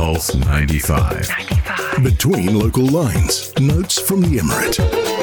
Pulse 95. 95. Between local lines, notes from the Emirate.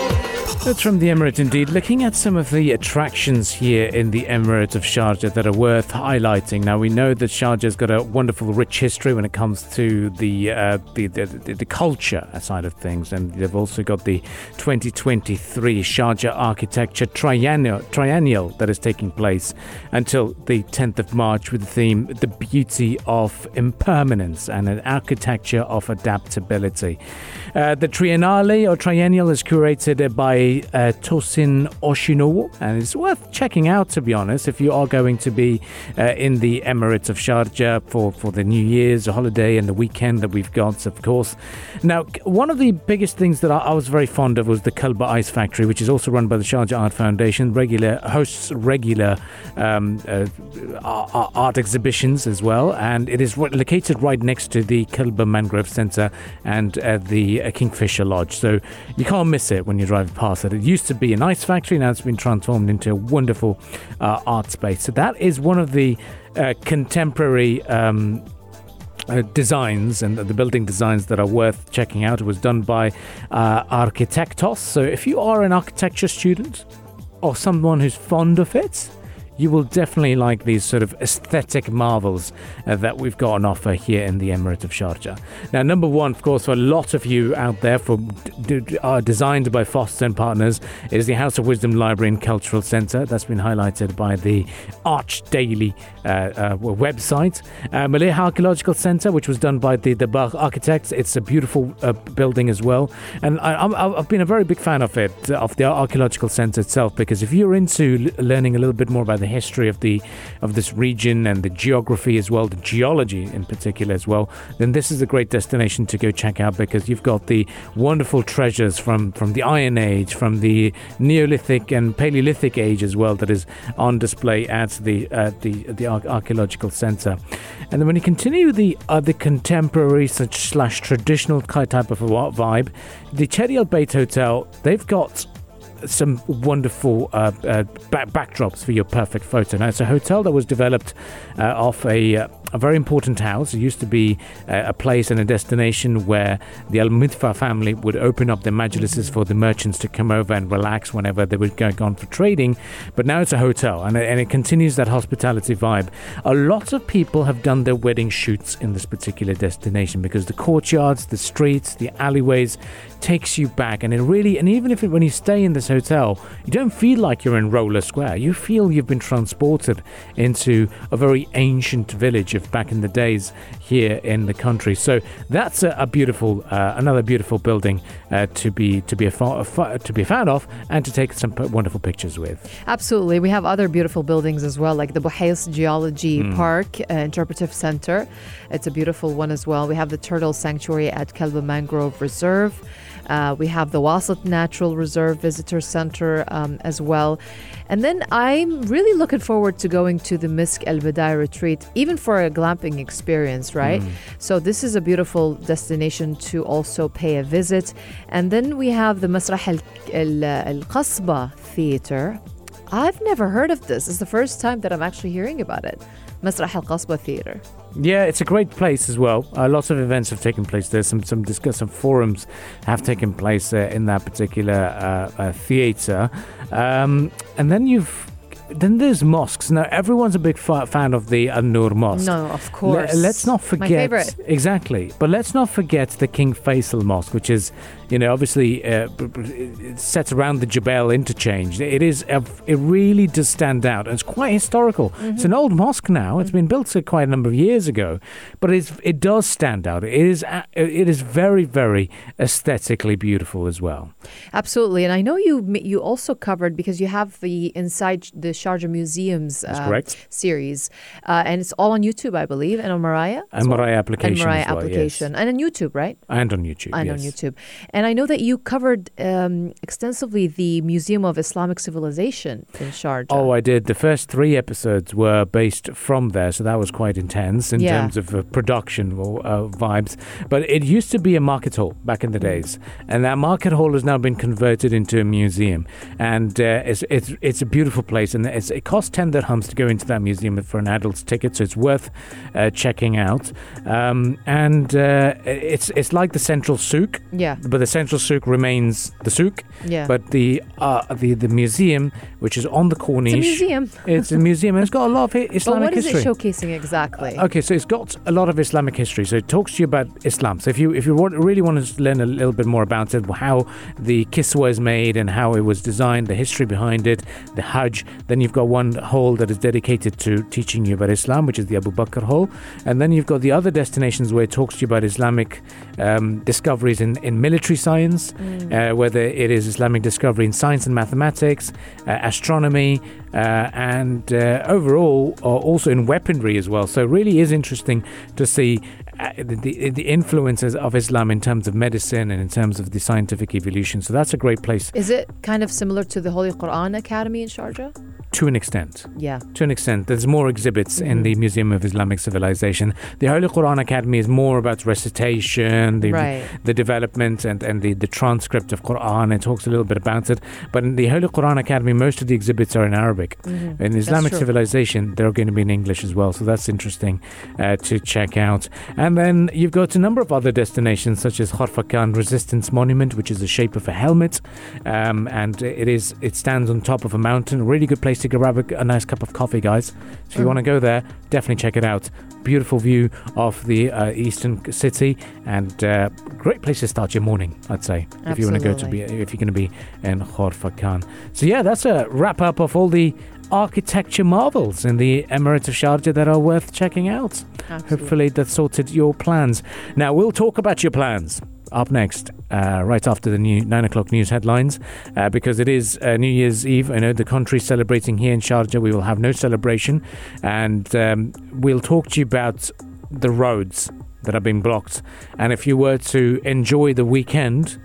It's from the Emirate indeed. Looking at some of the attractions here in the Emirate of Sharjah that are worth highlighting. Now we know that Sharjah's got a wonderful, rich history when it comes to the uh, the, the, the, the culture side of things, and they've also got the 2023 Sharjah Architecture Triennial, Triennial that is taking place until the 10th of March with the theme "The Beauty of Impermanence" and an architecture of adaptability. Uh, the Triennale or Triennial is curated by uh, Tosin Oshinowo, and it's worth checking out, to be honest, if you are going to be uh, in the Emirates of Sharjah for, for the New Year's holiday and the weekend that we've got, of course. Now, one of the biggest things that I, I was very fond of was the Kalba Ice Factory, which is also run by the Sharjah Art Foundation, regular hosts regular um, uh, art exhibitions as well, and it is located right next to the Kalba Mangrove Centre and uh, the uh, Kingfisher Lodge, so you can't miss it when you drive past it used to be an ice factory, now it's been transformed into a wonderful uh, art space. So that is one of the uh, contemporary. Um, uh, designs and the building designs that are worth checking out. It was done by uh, Architectos. So, if you are an architecture student or someone who's fond of it, you will definitely like these sort of aesthetic marvels uh, that we've got on offer here in the Emirate of Sharjah. Now, number one, of course, for a lot of you out there, for d- d- are designed by Foster and Partners, is the House of Wisdom Library and Cultural Centre. That's been highlighted by the Arch Daily uh, uh, website. Uh, Mleiha Archaeological Centre, which was done by the Bach architects. It's a beautiful uh, building as well, and I, have been a very big fan of it, of the archaeological centre itself, because if you're into learning a little bit more about the the history of the of this region and the geography as well, the geology in particular as well, then this is a great destination to go check out because you've got the wonderful treasures from from the Iron Age, from the Neolithic and Paleolithic age as well that is on display at the uh, the the archaeological center. And then when you continue the the contemporary such slash traditional type of vibe, the Chedi Al Bait Hotel they've got some wonderful uh, uh, back- backdrops for your perfect photo. Now, it's a hotel that was developed uh, off a, uh, a very important house. It used to be uh, a place and a destination where the Al Midfa family would open up their majlises for the merchants to come over and relax whenever they were going on for trading. But now it's a hotel and and it continues that hospitality vibe. A lot of people have done their wedding shoots in this particular destination because the courtyards, the streets, the alleyways takes you back and it really and even if it, when you stay in this hotel you don't feel like you're in Rolla Square. You feel you've been transported into a very ancient village of back in the days here in the country. So that's a, a beautiful uh, another beautiful building uh, to be to be a, a, to be a fan of and to take some wonderful pictures with. Absolutely. We have other beautiful buildings as well like the Buhais Geology mm. Park uh, Interpretive Center. It's a beautiful one as well. We have the Turtle Sanctuary at Kalba Mangrove Reserve uh, we have the Wasat Natural Reserve Visitor Center um, as well. And then I'm really looking forward to going to the Mysk Al Badayer retreat, even for a glamping experience, right? Mm. So, this is a beautiful destination to also pay a visit. And then we have the Masrah Al Qasba Theater. I've never heard of this. It's the first time that I'm actually hearing about it. Masrah Al Qasba Theater. Yeah, it's a great place as well. Uh, lots of events have taken place there. Some some discuss some forums have taken place uh, in that particular uh, uh theatre. Um, and then you've then there's mosques. Now everyone's a big fan of the An-Nur Mosque. No, of course. let's not forget. My favorite. Exactly, but let's not forget the King Faisal Mosque, which is you know, obviously uh, set around the Jebel interchange. It is a, it really does stand out. And it's quite historical. Mm-hmm. It's an old mosque now. It's mm-hmm. been built quite a number of years ago, but it does stand out. It is it is very very aesthetically beautiful as well. Absolutely, and I know you you also covered because you have the inside the Sharjah Museums uh, series, uh, and it's all on YouTube, I believe, and on Maraya. And well. Maraya application. And Maraya well, application, yes. and on YouTube, right? And on YouTube. And yes. on YouTube. And I know that you covered um, extensively the Museum of Islamic Civilization in Sharjah. Oh, I did. The first three episodes were based from there, so that was quite intense in Yeah. terms of uh, production or uh, vibes. But it used to be a market hall back in the days, and that market hall has now been converted into a museum, and uh, it's, it's it's a beautiful place, and it's, it costs ten dirhams to go into that museum for an adult's ticket, so it's worth uh, checking out. Um, and uh, it's it's like the central souk, yeah, but the central souk remains the souk, yeah. but the uh, the the museum, which is on the corniche, it's a museum. it's a museum and it's got a lot of But Islamic what is history. it showcasing exactly? Okay, so it's got a lot of Islamic history. So it talks to you about Islam. So if you if you want, really want to learn a little bit more about it, how the kiswa is made and how it was designed, the history behind it, the Hajj, then you've got one hall that is dedicated to teaching you about Islam, which is the Abu Bakr hall, and then you've got the other destinations where it talks to you about Islamic um, discoveries in, in military science, uh, whether it is Islamic discovery in science and mathematics, uh, astronomy, uh, and uh, overall uh, also in weaponry as well. So it really is interesting to see Uh, the, the, the influences of Islam in terms of medicine and in terms of the scientific evolution. So that's a great place Is it kind of similar to the Holy Quran Academy in Sharjah? to an extent. Yeah. To an extent, there's more exhibits in mm-hmm. the Museum of Islamic Civilization. The Holy Quran Academy is more about recitation, the Right. the development and, and the, the transcript of Quran. It talks a little bit about it. But in the Holy Quran Academy, most of the exhibits are in Arabic. Mm-hmm. In Islamic civilization, they're going to be in English as well. So that's interesting uh, to check out. And then you've got a number of other destinations, such as Khorfakkan Resistance Monument, which is the shape of a helmet. Um, and it is it stands on top of a mountain. Really good place to grab a, a nice cup of coffee, guys. So if you Mhm. want to go there, definitely check it out. Beautiful view of the uh, eastern city and uh, great place to start your morning, I'd say, if you want to go to be if you're going to be in Khan. So yeah, that's a wrap up of all the architecture marvels in the Emirate of Sharjah that are worth checking out. Absolutely. Hopefully that sorted your plans. Now we'll talk about your plans up next, uh, right after the new nine o'clock news headlines, uh, because it is uh, New Year's Eve. I know the country's celebrating here in Sharjah. We will have no celebration, and um, we'll talk to you about the roads that are being blocked. And if you were to enjoy the weekend,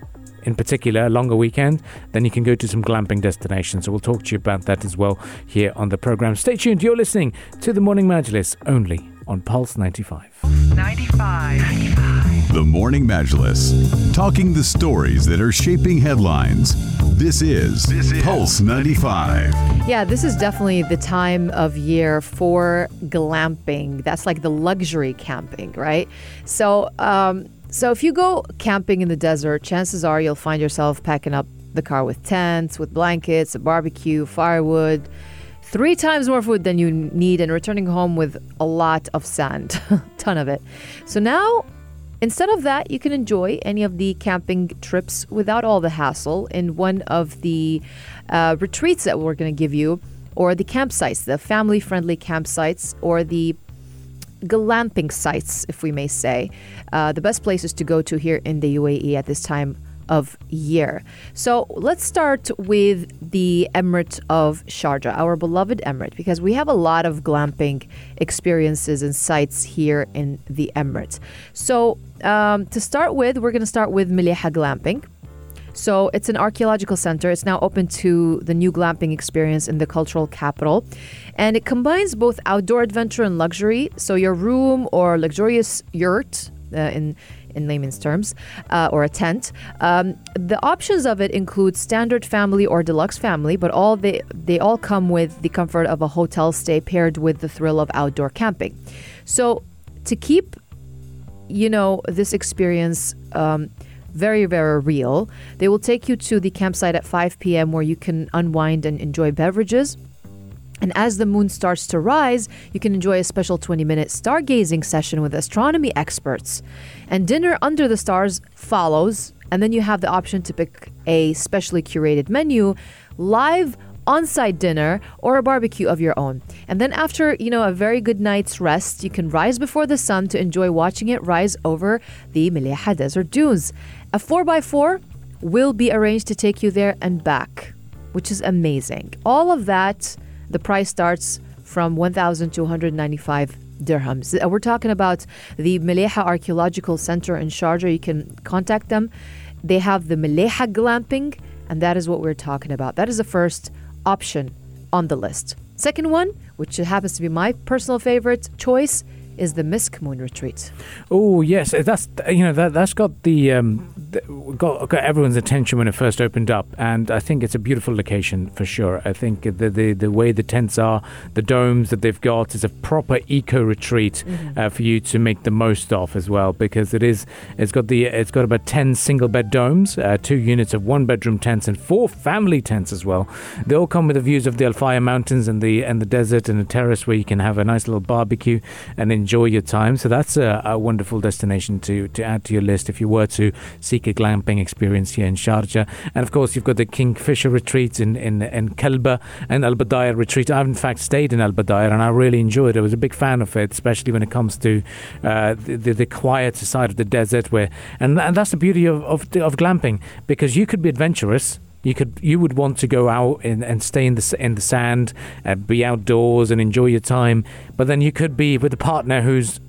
in particular, a longer weekend, then you can go to some glamping destinations. So we'll talk to you about that as well here on the program. Stay tuned. You're listening to the Morning Majlis only on Pulse 95. 95. 95. The Morning Majlis, talking the stories that are shaping headlines. This is, Pulse 95. Yeah, this is definitely the time of year for glamping. That's like the luxury camping, right? So, um, so if you go camping in the desert, chances are you'll find yourself packing up the car with tents, with blankets, a barbecue, firewood, three times more food than you need, and returning home with a lot of sand, ton of it. So now Instead of that, you can enjoy any of the camping trips without all the hassle in one of the uh, retreats that we're going to give you, or the campsites, the family friendly campsites, or the glamping sites, if we may say. Uh, the best places to go to here in the UAE at this time of year. So let's start with the Emirate of Sharjah, our beloved Emirate, because we have a lot of glamping experiences and sites here in the Emirates. So um, to start with, we're going to start with Mleiha Glamping. So it's an archaeological center. It's now open to the new glamping experience in the cultural capital. And it combines both outdoor adventure and luxury. So your room or luxurious yurt uh, in in layman's terms, uh, or a tent. Um, the options of it include standard family or deluxe family, but all they they all come with the comfort of a hotel stay paired with the thrill of outdoor camping. So to keep you know this experience um, very very real they will take you to the campsite at 5 p.m where you can unwind and enjoy beverages and as the moon starts to rise, you can enjoy a special 20 minute stargazing session with astronomy experts. And dinner under the stars follows. And then you have the option to pick a specially curated menu, live on site dinner, or a barbecue of your own. And then after, you know, a very good night's rest, you can rise before the sun to enjoy watching it rise over the Mleiha Desert Dunes. A 4x4 will be arranged to take you there and back, which is amazing. All of that the price starts from 1,295 dirhams. Uh, We're talking about the Mleiha Archaeological Center in Sharjah. You can contact them they have the Mleiha glamping, and that is what we're talking about. That is the first option on the list. Second one, which happens to be my personal favorite choice, is the Mysk Moon Retreat. Oh yes, that's you know that that's got the um, got, got everyone's attention when it first opened up, and I think it's a beautiful location for sure. I think the the, the way the tents are, the domes that they've got is a proper eco retreat mm-hmm. uh, for you to make the most of as well, because it is it's got the it's got about ten single bed domes, uh, two units of one bedroom tents, and four family tents as well. They all come with the views of the Al Faya Mountains and the and the desert and a terrace where you can have a nice little barbecue and enjoy your time. So that's a, a, wonderful destination to, to add to your list if you were to seek a glamping experience here in Sharjah. And of course, you've got the Kingfisher retreats in, in, in Kalba and Al Badaya retreat. I've in fact stayed in Al Badaya and I really enjoyed it. I was a big fan of it, especially when it comes to uh, the, the, the quieter side of the desert. Where and, and that's the beauty of, of, of glamping because you could be adventurous you could you would want to go out and, and stay in the in the sand and be outdoors and enjoy your time but then you could be with a partner who's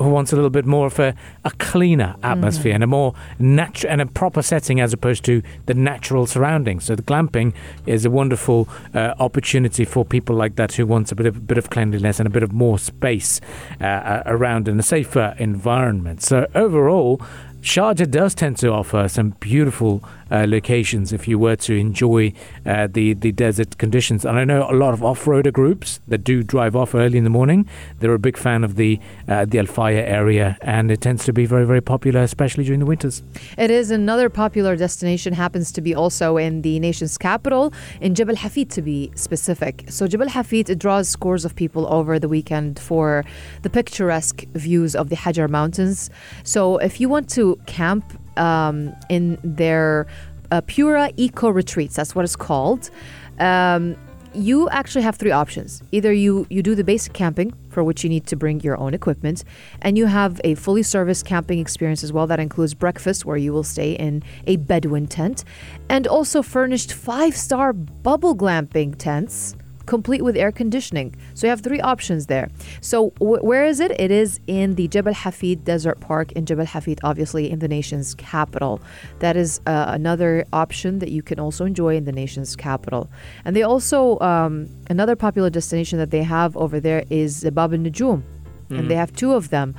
who wants a little bit more of a, a cleaner atmosphere mm. and a more natural and a proper setting as opposed to the natural surroundings. So the glamping is a wonderful uh, opportunity for people like that who want a bit of a bit of cleanliness and a bit of more space uh, uh around in a safer environment. So overall, Sharjah does tend to offer some beautiful uh, locations if you were to enjoy uh, the the desert conditions. And I know a lot of off-roader groups that do drive off early in the morning. They're a big fan of the uh, the Al Faya area, and it tends to be very very popular, especially during the winters. It is another popular destination. Happens to be also in the nation's capital, in Jebel Hafeet to be specific. So Jebel Hafeet draws scores of people over the weekend for the picturesque views of the Hajar Mountains. So if you want to camp um, in their uh, Pura Eco Retreats. That's what it's called. Um, you actually have three options. Either you you do the basic camping, for which you need to bring your own equipment, and you have a fully serviced camping experience as well. That includes breakfast, where you will stay in a Bedouin tent, and also furnished five star bubble glamping tents complete with air conditioning. So you have three options there. So w- where is it? It is in the Jebel Hafeet Desert Park in Jebel Hafeet, obviously in the nation's capital. That is uh, another option that you can also enjoy in the nation's capital. And they also um, another popular destination that they have over there is the Bab al Nujum, mm-hmm. and they have two of them.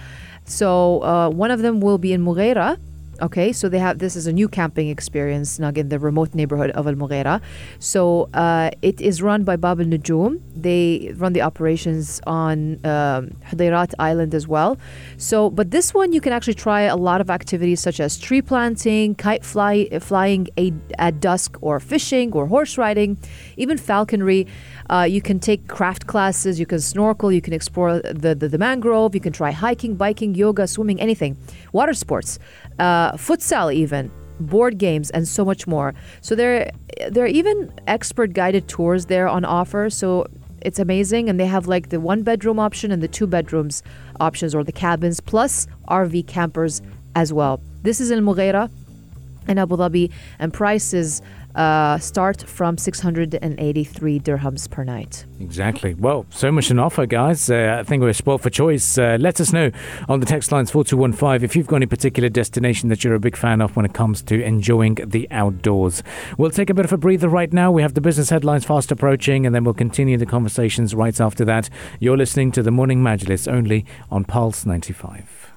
So uh, one of them will be in Mughera, Okay, so they have this is a new camping experience snug in the remote neighborhood of Al Mughera. So uh, it is run by Bab al Nujum. They run the operations on um, Hudayriyat Island as well. So, but this one you can actually try a lot of activities such as tree planting, kite fly, flying a, at dusk, or fishing, or horse riding, even falconry. Uh, you can take craft classes, you can snorkel, you can explore the, the, the mangrove, you can try hiking, biking, yoga, swimming, anything. Water sports uh, futsal, even board games, and so much more. So there, there are even expert guided tours there on offer. So it's amazing, and they have like the one bedroom option and the two bedrooms options, or the cabins plus RV campers as well. This is in Mughera in Abu Dhabi, and prices uh, start from 683 dirhams per night. Exactly. Well, so much an offer, guys. Uh, I think we're spoiled for choice. Uh, let us know on the text lines 4215 if you've got any particular destination that you're a big fan of when it comes to enjoying the outdoors. We'll take a bit of a breather right now. We have the business headlines fast approaching, and then we'll continue the conversations right after that. You're listening to the Morning Majlis only on Pulse 95.